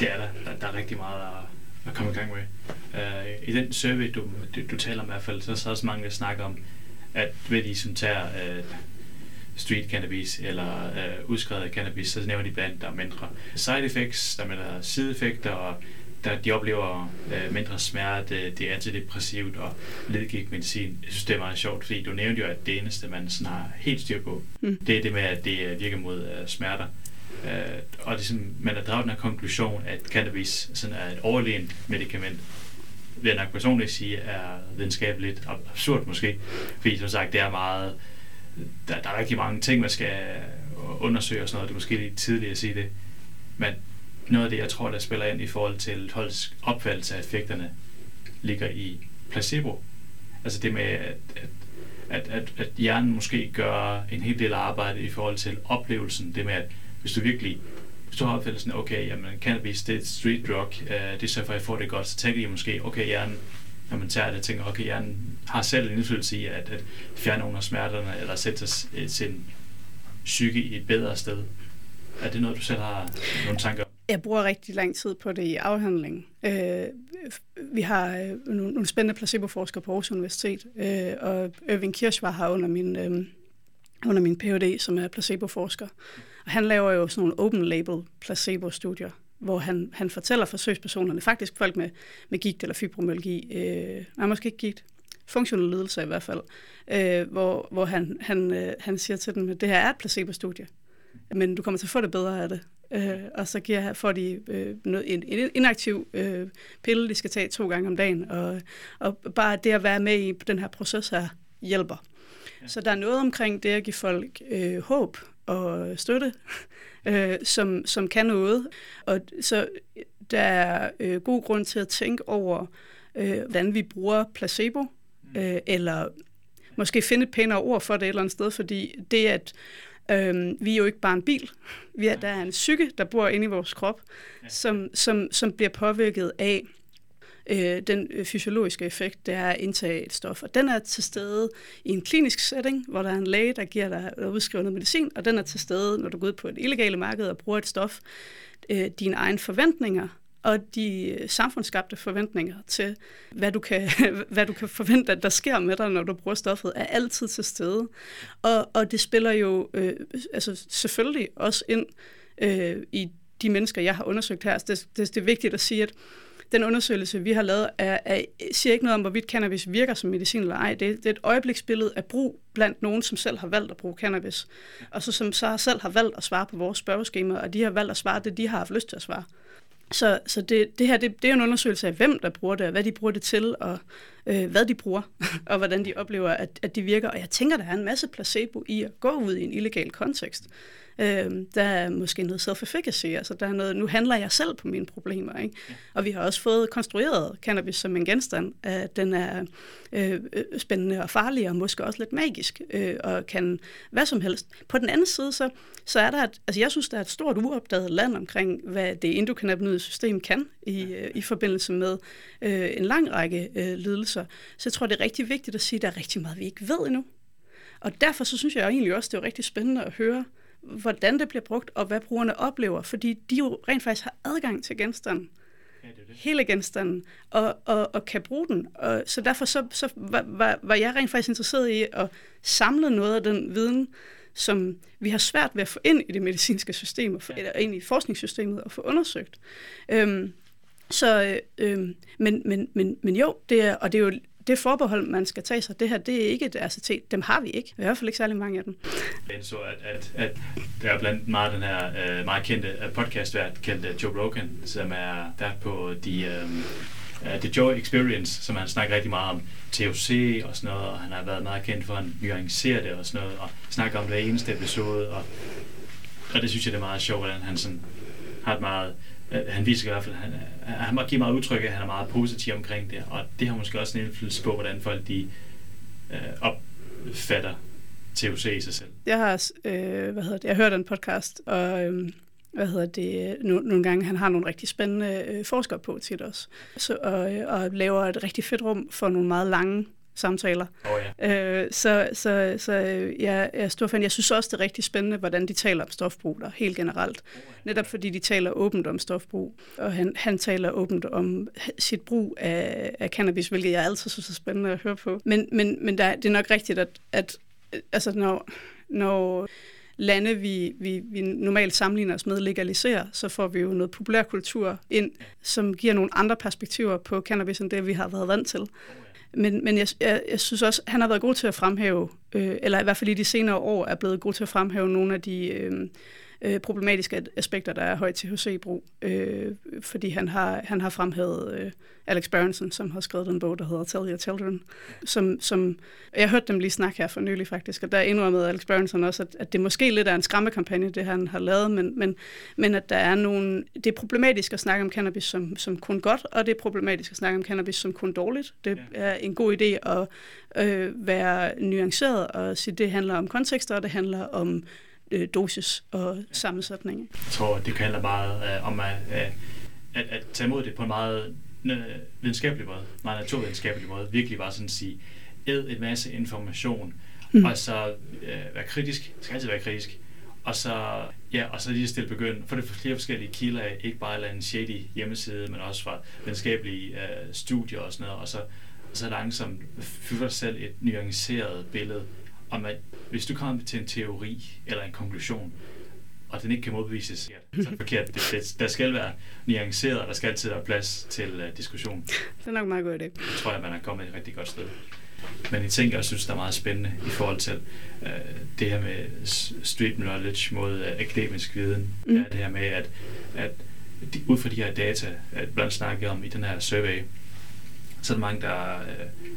Det er der. Der, der er rigtig meget at, at komme i gang med. Uh, I den survey, du, du, du taler om i hvert fald, så er der også mange, der snakker om, at ved de, som tager uh, street cannabis eller uh, udskrevet cannabis, så nævner de blandt, der er mindre side effects, der er sideeffekter, og der, de oplever uh, mindre smerte, det er antidepressivt og ledgigtmedicin. Jeg synes, det er meget sjovt, fordi du nævnte jo, at det eneste, man sådan har helt styr på, mm. det er det med, at det virker mod uh, smerter. Øh, og det, sådan, man har draget den her konklusion, at cannabis sådan er et overlegen medicament, vil jeg nok personligt sige, er videnskabeligt absurd måske. Fordi som sagt, det er meget, der, der er rigtig mange ting, man skal undersøge og sådan noget. Det er måske lidt tidligt at sige det. Men noget af det, jeg tror, der spiller ind i forhold til holds opfattelse af effekterne, ligger i placebo. Altså det med, at, at, at, at, at hjernen måske gør en hel del arbejde i forhold til oplevelsen. Det med, at hvis du virkelig hvis du har opfattelsen, okay, jamen cannabis, det er et street drug, øh, det er så for, at jeg får det godt, så tænker jeg måske, okay, hjernen, når man tager det, tænker, okay, hjernen har selv en indflydelse i at, at fjerne nogle af smerterne, eller sætte øh, sin psyke i et bedre sted. Er det noget, du selv har nogle tanker om? Jeg bruger rigtig lang tid på det i afhandling. Øh, vi har øh, nogle, nogle spændende placeboforskere på Aarhus Universitet, øh, og Irving Kirsch var her under min, øh, under min Ph.D., som er placeboforsker. Han laver jo sådan nogle open label placebo-studier, hvor han, han fortæller forsøgspersonerne, faktisk folk med, med gigt eller fibromyalgi, øh, nej, måske ikke gigt, funktionelle lidelser i hvert fald, øh, hvor, hvor han, han, øh, han siger til dem, at det her er et placebo-studie, men du kommer til at få det bedre af det. Øh, og så giver, får de øh, noget, en, en inaktiv øh, pille, de skal tage to gange om dagen, og, og bare det at være med i den her proces her hjælper. Ja. Så der er noget omkring det at give folk øh, håb og støtte, øh, som, som kan noget. Og så der er øh, god grund til at tænke over, øh, hvordan vi bruger placebo, mm. øh, eller måske finde et pænere ord for det et eller andet sted, fordi det, at øh, vi er jo ikke bare en bil. Vi er, der er en psyke, der bor inde i vores krop, som, som, som bliver påvirket af øh, den øh, fysiologiske effekt, det er at indtage et stof. Og den er til stede i en klinisk setting, hvor der er en læge, der giver dig der udskriver noget medicin, og den er til stede, når du går ud på et illegale marked og bruger et stof. Øh, dine egne forventninger og de øh, samfundsskabte forventninger til, hvad du, kan, hvad du kan forvente, at der sker med dig, når du bruger stoffet, er altid til stede. Og, og det spiller jo øh, altså selvfølgelig også ind øh, i de mennesker, jeg har undersøgt her. Så Det, det, det er vigtigt at sige, at den undersøgelse, vi har lavet, er, er, siger ikke noget om, hvorvidt cannabis virker som medicin eller ej. Det, det er et øjebliksbillede af brug blandt nogen, som selv har valgt at bruge cannabis, og så, som så selv har valgt at svare på vores spørgeskema, og de har valgt at svare det, de har haft lyst til at svare. Så, så det, det her det, det er en undersøgelse af, hvem der bruger det, og hvad de bruger det til, og øh, hvad de bruger, og hvordan de oplever, at, at de virker. Og jeg tænker, der er en masse placebo i at gå ud i en illegal kontekst. Øh, der er måske noget self-efficacy, altså der er noget, nu handler jeg selv på mine problemer. Ikke? Ja. Og vi har også fået konstrueret cannabis som en genstand, at den er øh, spændende og farlig, og måske også lidt magisk, øh, og kan hvad som helst. På den anden side, så, så er der, et, altså jeg synes, der er et stort uopdaget land omkring, hvad det endokannabinoide system kan i, øh, i forbindelse med øh, en lang række øh, lidelser. Så jeg tror, det er rigtig vigtigt at sige, at der er rigtig meget, vi ikke ved endnu. Og derfor så synes jeg egentlig også, det er rigtig spændende at høre, hvordan det bliver brugt, og hvad brugerne oplever, fordi de jo rent faktisk har adgang til genstanden. Ja, det det. Hele genstanden, og, og, og kan bruge den. Og, så derfor så, så var, var, var jeg rent faktisk interesseret i at samle noget af den viden, som vi har svært ved at få ind i det medicinske system, og få, ja. eller ind i forskningssystemet og få undersøgt. Øhm, så, øhm, men, men, men, men jo, det er, og det er jo det forbehold, man skal tage sig, det her, det er ikke et RCT. Dem har vi ikke. I hvert fald ikke særlig mange af dem. Jeg så, at, at, at der er blandt meget den her uh, meget kendte øh, podcastvært, kendt Joe Rogan, som er der på de... um, uh, The Joe Experience, som han snakker rigtig meget om THC og sådan noget, og han har været meget kendt for, at han nuancerer det og sådan noget, og snakker om det hver eneste episode, og, og det synes jeg, det er meget sjovt, hvordan han sådan har et meget Øh, han viser i hvert fald, han, øh, han må give meget udtryk, at han er meget positiv omkring det, og det har måske også en indflydelse på, hvordan folk de øh, opfatter THC i sig selv. Jeg har, øh, hvad hedder det, jeg hørte hørt en podcast, og øh, hvad hedder det, nu, nogle gange, han har nogle rigtig spændende øh, forskere på tit også, så, og, øh, og laver et rigtig fedt rum for nogle meget lange samtaler. Oh, ja. øh, så så, så øh, jeg er stor fan. Jeg synes også, det er rigtig spændende, hvordan de taler om stofbrug der, helt generelt. Oh, ja. Netop fordi de taler åbent om stofbrug, og han, han taler åbent om sit brug af, af cannabis, hvilket jeg altid synes er spændende at høre på. Men, men, men der, det er nok rigtigt, at, at altså, når, når lande, vi, vi, vi normalt sammenligner os med, legaliserer, så får vi jo noget populærkultur ind, som giver nogle andre perspektiver på cannabis, end det vi har været vant til. Men, men jeg, jeg, jeg synes også, han har været god til at fremhæve, øh, eller i hvert fald i de senere år er blevet god til at fremhæve nogle af de, øh, øh, problematiske aspekter, der er højt THC-brug, øh, fordi han har, han har fremhævet øh, Alex Berenson, som har skrevet en bog, der hedder Tell Your Children, som, som jeg hørte dem lige snakke her for nylig faktisk, og der indrømmede Alex Berenson også, at, at det måske lidt er en skræmmekampagne, det han har lavet, men, men, men at der er nogle, det er problematisk at snakke om cannabis som, som kun godt, og det er problematisk at snakke om cannabis som kun dårligt. Det er en god idé at øh, være nuanceret og sige, det handler om kontekster, og det handler om øh, dosis og sammensætning. Jeg tror, det handler meget øh, om at, øh, at, at tage imod det på en meget øh, videnskabelig måde, meget naturvidenskabelig måde. Virkelig bare sådan at sige, æd en masse information, mm. og så øh, være kritisk. Det skal altid være kritisk. Og så, ja, og så lige stille begynde, for det er flere forskellige kilder af, ikke bare en shady hjemmeside, men også fra videnskabelige øh, studier og sådan noget, og så, og så langsomt fylder selv et nuanceret billede om, at hvis du kommer til en teori eller en konklusion, og den ikke kan modbevises, så er det forkert. Det, det, der skal være nuanceret, og der skal altid være plads til uh, diskussion. Det er nok meget godt det. Det tror jeg, man er kommet et rigtig godt sted. Men en ting, jeg synes, der er meget spændende i forhold til uh, det her med street knowledge mod uh, akademisk viden, mm. er det her med, at, at de, ud fra de her data, at blandt snakket om i den her survey, så er der mange, der, uh,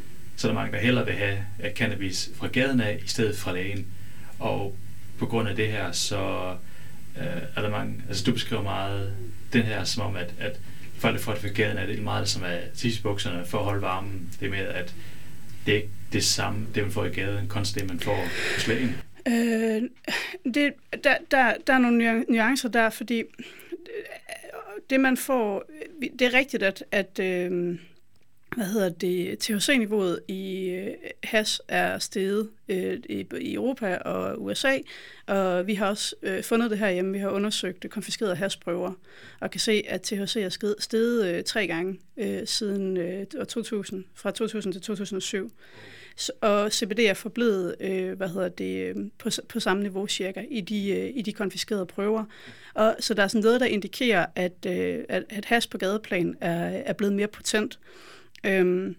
så er der mange, der hellere vil have cannabis fra gaden af, i stedet fra lægen. Og på grund af det her, så øh, er der mange, altså du beskriver meget den her som om, at, at folk, der får det fra gaden, er det meget som at tissebukserne for at holde varmen. Det med, at det er ikke det samme, det man får i gaden, kontra det, man får hos lægen? Øh, det, der, der, der er nogle nuancer der, fordi øh, det man får, det er rigtigt, at, at øh, hvad hedder det, THC-niveauet i øh, has er steget øh, i, i Europa og USA, og vi har også øh, fundet det her hjemme. Vi har undersøgt konfiskerede hasprøver, og kan se, at THC er steget øh, tre gange øh, siden øh, 2000, fra 2000 til 2007. Og CBD er forblevet øh, hvad hedder det, øh, på, på samme niveau cirka i de, øh, i de konfiskerede prøver. Og, så der er sådan noget, der indikerer, at, øh, at, at has på gadeplan er, er blevet mere potent. Øhm,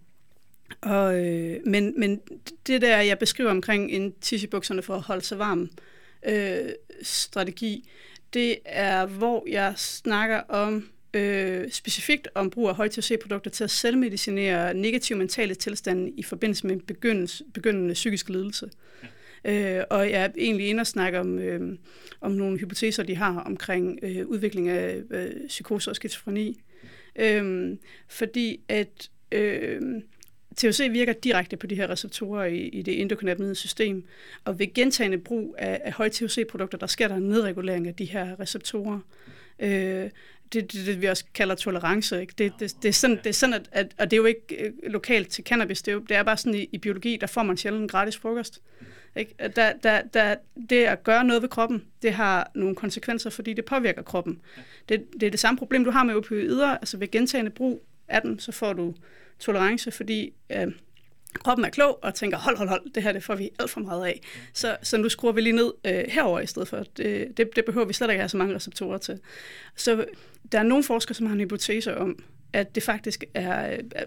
og, øh, men, men det der, jeg beskriver omkring en tissebukserne for at holde sig varm øh, strategi, det er, hvor jeg snakker om øh, specifikt om brug af høj produkter til at selvmedicinere negative mentale tilstande i forbindelse med begyndende, begyndende psykisk lidelse. Ja. Øh, og jeg er egentlig inde og snakke om, øh, om nogle hypoteser, de har omkring øh, udvikling af øh, psykose og skizofreni. Øh, fordi at øh, THC virker direkte på de her receptorer i, i det endokannabinoide system, og ved gentagende brug af, af høje THC-produkter, der sker der en nedregulering af de her receptorer. Øh, det, det, det, vi også kalder tolerance. Ikke? Det, det, det, er sådan, det er sådan, at, at, og det er jo ikke øh, lokalt til cannabis, det er, jo, det er bare sådan i, i biologi, der får man sjældent en gratis frokost. Ikke? Der, der, der, det at gøre noget ved kroppen, det har nogle konsekvenser, fordi det påvirker kroppen. Det, det er det samme problem, du har med opioider, altså ved gentagende brug af dem, så får du tolerance, fordi øh, kroppen er klog og tænker, hold, hold, hold, det her det får vi alt for meget af. Så, så nu skruer vi lige ned øh, herover i stedet for. Det, det, det behøver vi slet ikke have så mange receptorer til. Så der er nogle forskere, som har en hypotese om, at det faktisk er, er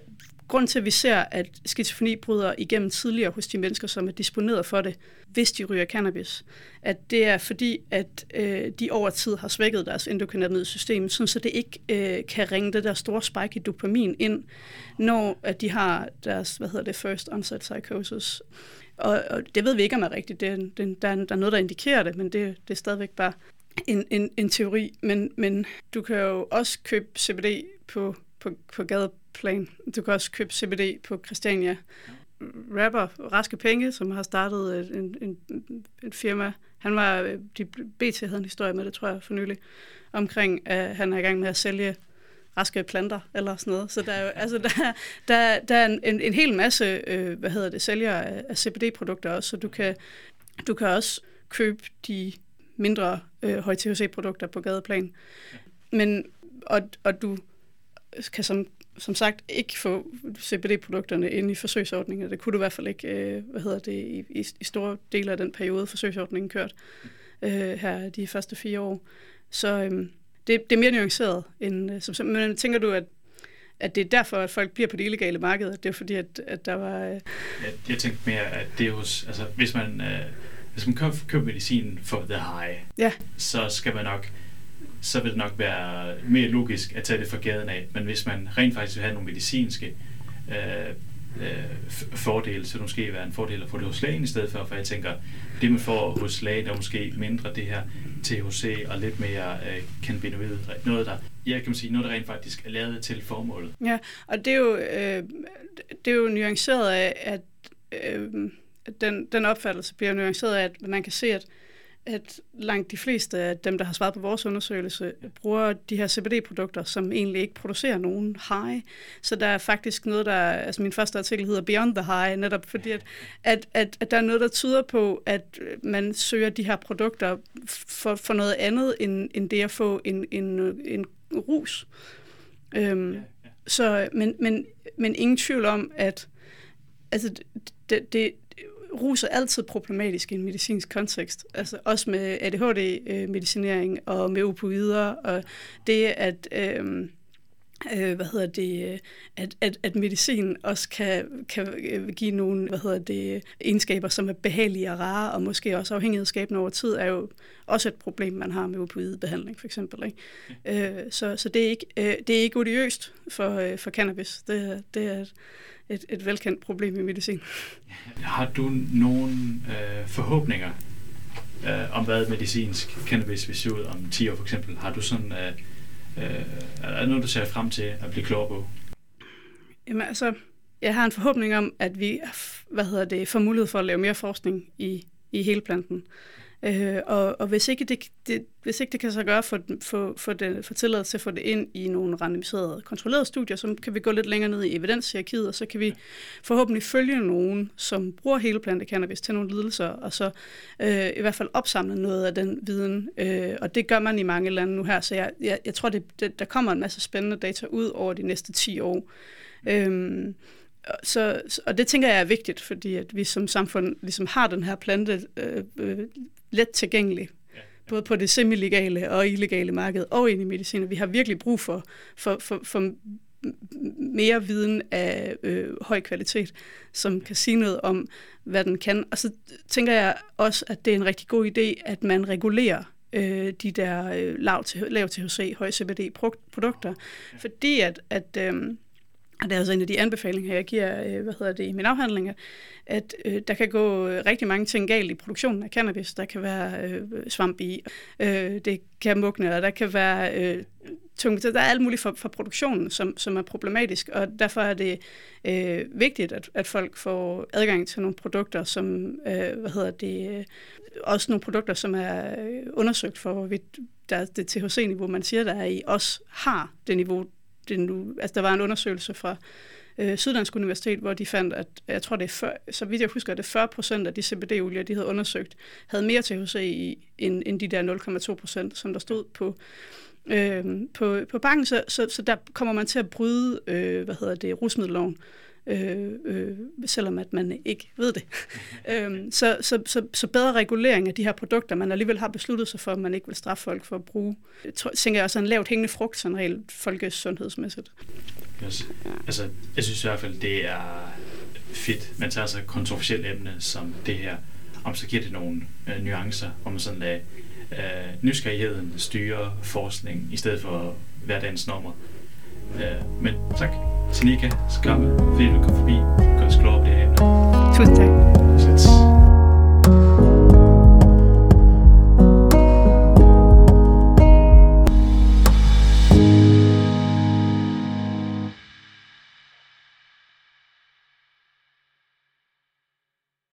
grund til, at vi ser, at skizofreni bryder igennem tidligere hos de mennesker, som er disponeret for det, hvis de ryger cannabis, at det er fordi, at øh, de over tid har svækket deres endokannabinoide system, så det ikke øh, kan ringe det der store spike i dopamin ind, når at de har deres, hvad hedder det, first onset psychosis. Og, og det ved vi ikke, om er rigtigt. Det, det, der, er, der er noget, der indikerer det, men det, det er stadigvæk bare en, en, en teori. Men, men du kan jo også købe CBD på, på, på gadeplan. Du kan også købe CBD på Christiania rapper Raske Penge, som har startet en, en, en firma. Han var, de, BT havde en historie med det, tror jeg, for nylig, omkring, at han er i gang med at sælge raske planter eller sådan noget. Så der er jo, altså, der, der, der er en, en hel masse, øh, hvad hedder det, sælgere af, af CBD-produkter også, så du kan, du kan også købe de mindre øh, høj THC-produkter på gadeplan. Men, og, og du kan som som sagt ikke få CBD-produkterne ind i forsøgsordningen. Det kunne du i hvert fald ikke, øh, hvad hedder det, i, i, i store dele af den periode, forsøgsordningen kørt øh, her de første fire år. Så øh, det, det er mere nuanceret. End, øh, som, men tænker du, at at det er derfor, at folk bliver på det illegale marked, det er fordi, at, at der var... Øh... Jeg, jeg tænkte mere, at det er hos, altså hvis man, øh, hvis man køber, køber medicin for the high, Ja. så skal man nok så vil det nok være mere logisk at tage det fra gaden af. Men hvis man rent faktisk vil have nogle medicinske øh, øh, fordele, så det måske være en fordel at få det hos lægen i stedet for, for jeg tænker, det man får hos lægen er måske mindre det her THC og lidt mere øh, cannabinoid, noget der, ja, kan man sige, noget der rent faktisk er lavet til formålet. Ja, og det er jo, øh, det er jo nuanceret af, at øh, den, den opfattelse bliver nuanceret af, at man kan se, at, at langt de fleste af dem, der har svaret på vores undersøgelse, bruger de her CBD-produkter, som egentlig ikke producerer nogen high. Så der er faktisk noget, der, altså min første artikel hedder Beyond the High, netop fordi, at, at, at, at der er noget, der tyder på, at man søger de her produkter for, for noget andet, end, end det at få en, en, en rus. Øhm, Ja, ja. så, men, men, men ingen tvivl om, at altså, det, det, rus er altid problematisk i en medicinsk kontekst. Altså også med ADHD-medicinering øh, og med opioider, og det at... Øh, øh, hvad hedder det, at, at, at medicin også kan, kan øh, give nogle hvad hedder det, egenskaber, som er behagelige og rare, og måske også afhængighedsskabende over tid, er jo også et problem, man har med opioidbehandling for eksempel. Ikke? Øh, så så det, er ikke, øh, det er ikke odiøst for, øh, for cannabis. Det, er- det er et, et, et velkendt problem i medicin. Har du nogle øh, forhåbninger øh, om, hvad medicinsk cannabis vil se ud om 10 år for eksempel? Har du sådan, øh, øh, er der noget, du ser frem til at blive klogere på? Jamen altså, jeg har en forhåbning om, at vi hvad hedder det, får mulighed for at lave mere forskning i, i hele planten. Øh, og, og hvis, ikke det, det, hvis ikke det kan så gøre for, for, for, det, for tilladelse til at få det ind i nogle randomiserede, kontrollerede studier, så kan vi gå lidt længere ned i evidenshierarkiet, og så kan vi forhåbentlig følge nogen, som bruger hele plante cannabis til nogle lidelser, og så øh, i hvert fald opsamle noget af den viden. Øh, og det gør man i mange lande nu her, så jeg, jeg, jeg tror, det, det, der kommer en masse spændende data ud over de næste 10 år. Så, så- og det tænker jeg er vigtigt, fordi at vi som samfund ligesom har den her plante øh, øh, let tilgængelig, både på det semi-legale og illegale marked og ind i medicin. Vi har virkelig brug for, for, for, for mere viden af øh, høj kvalitet, som kan sige noget om, hvad den kan. Og så tænker jeg også, at det er en rigtig god idé, at man regulerer øh, de der øh, lav, lav THC, høj CBD-produkter, fordi at, at øh, og det er altså en af de anbefalinger, jeg giver, øh, hvad hedder det, i min afhandling, at øh, der kan gå øh, rigtig mange ting galt i produktionen af cannabis. Der kan være øh, svamp i, øh, det kan mugne, og der kan være øh, tungt. Der er alt muligt for, for produktionen, som, som er problematisk, og derfor er det øh, vigtigt, at, at folk får adgang til nogle produkter, som, øh, hvad hedder det, øh, også nogle produkter, som er øh, undersøgt for, hvorvidt der er det THC-niveau, man siger, der er i, også har det niveau, det nu, altså der var en undersøgelse fra øh, Syddansk Universitet, hvor de fandt, at jeg tror, det er 40, så vidt jeg husker, at det 40 procent af de CBD-olier, de havde undersøgt, havde mere THC i, end, end de der 0,2 procent, som der stod på, øh, på, på banken. Så, så, så der kommer man til at bryde, øh, hvad hedder det, rusmiddelloven, øh, øh, øh, selvom at man ikke ved det. øhm, så, så, så, så bedre regulering af de her produkter, man alligevel har besluttet sig for, at man ikke vil straffe folk for at bruge. Jeg tænker jeg også er en lavt hængende frugt, sådan rent folkesundhedsmæssigt. Yes. Altså, jeg synes i hvert fald, det er fedt, man tager så et kontroversielt emne som det her, om så giver det nogle øh, nuancer, om man sådan lader øh, nysgerrigheden styre forskning, i stedet for hverdagens normer. Øh, men tak, Tanika Skamme, fordi du kom forbi gør os klogere på det her emne. Tusind tak.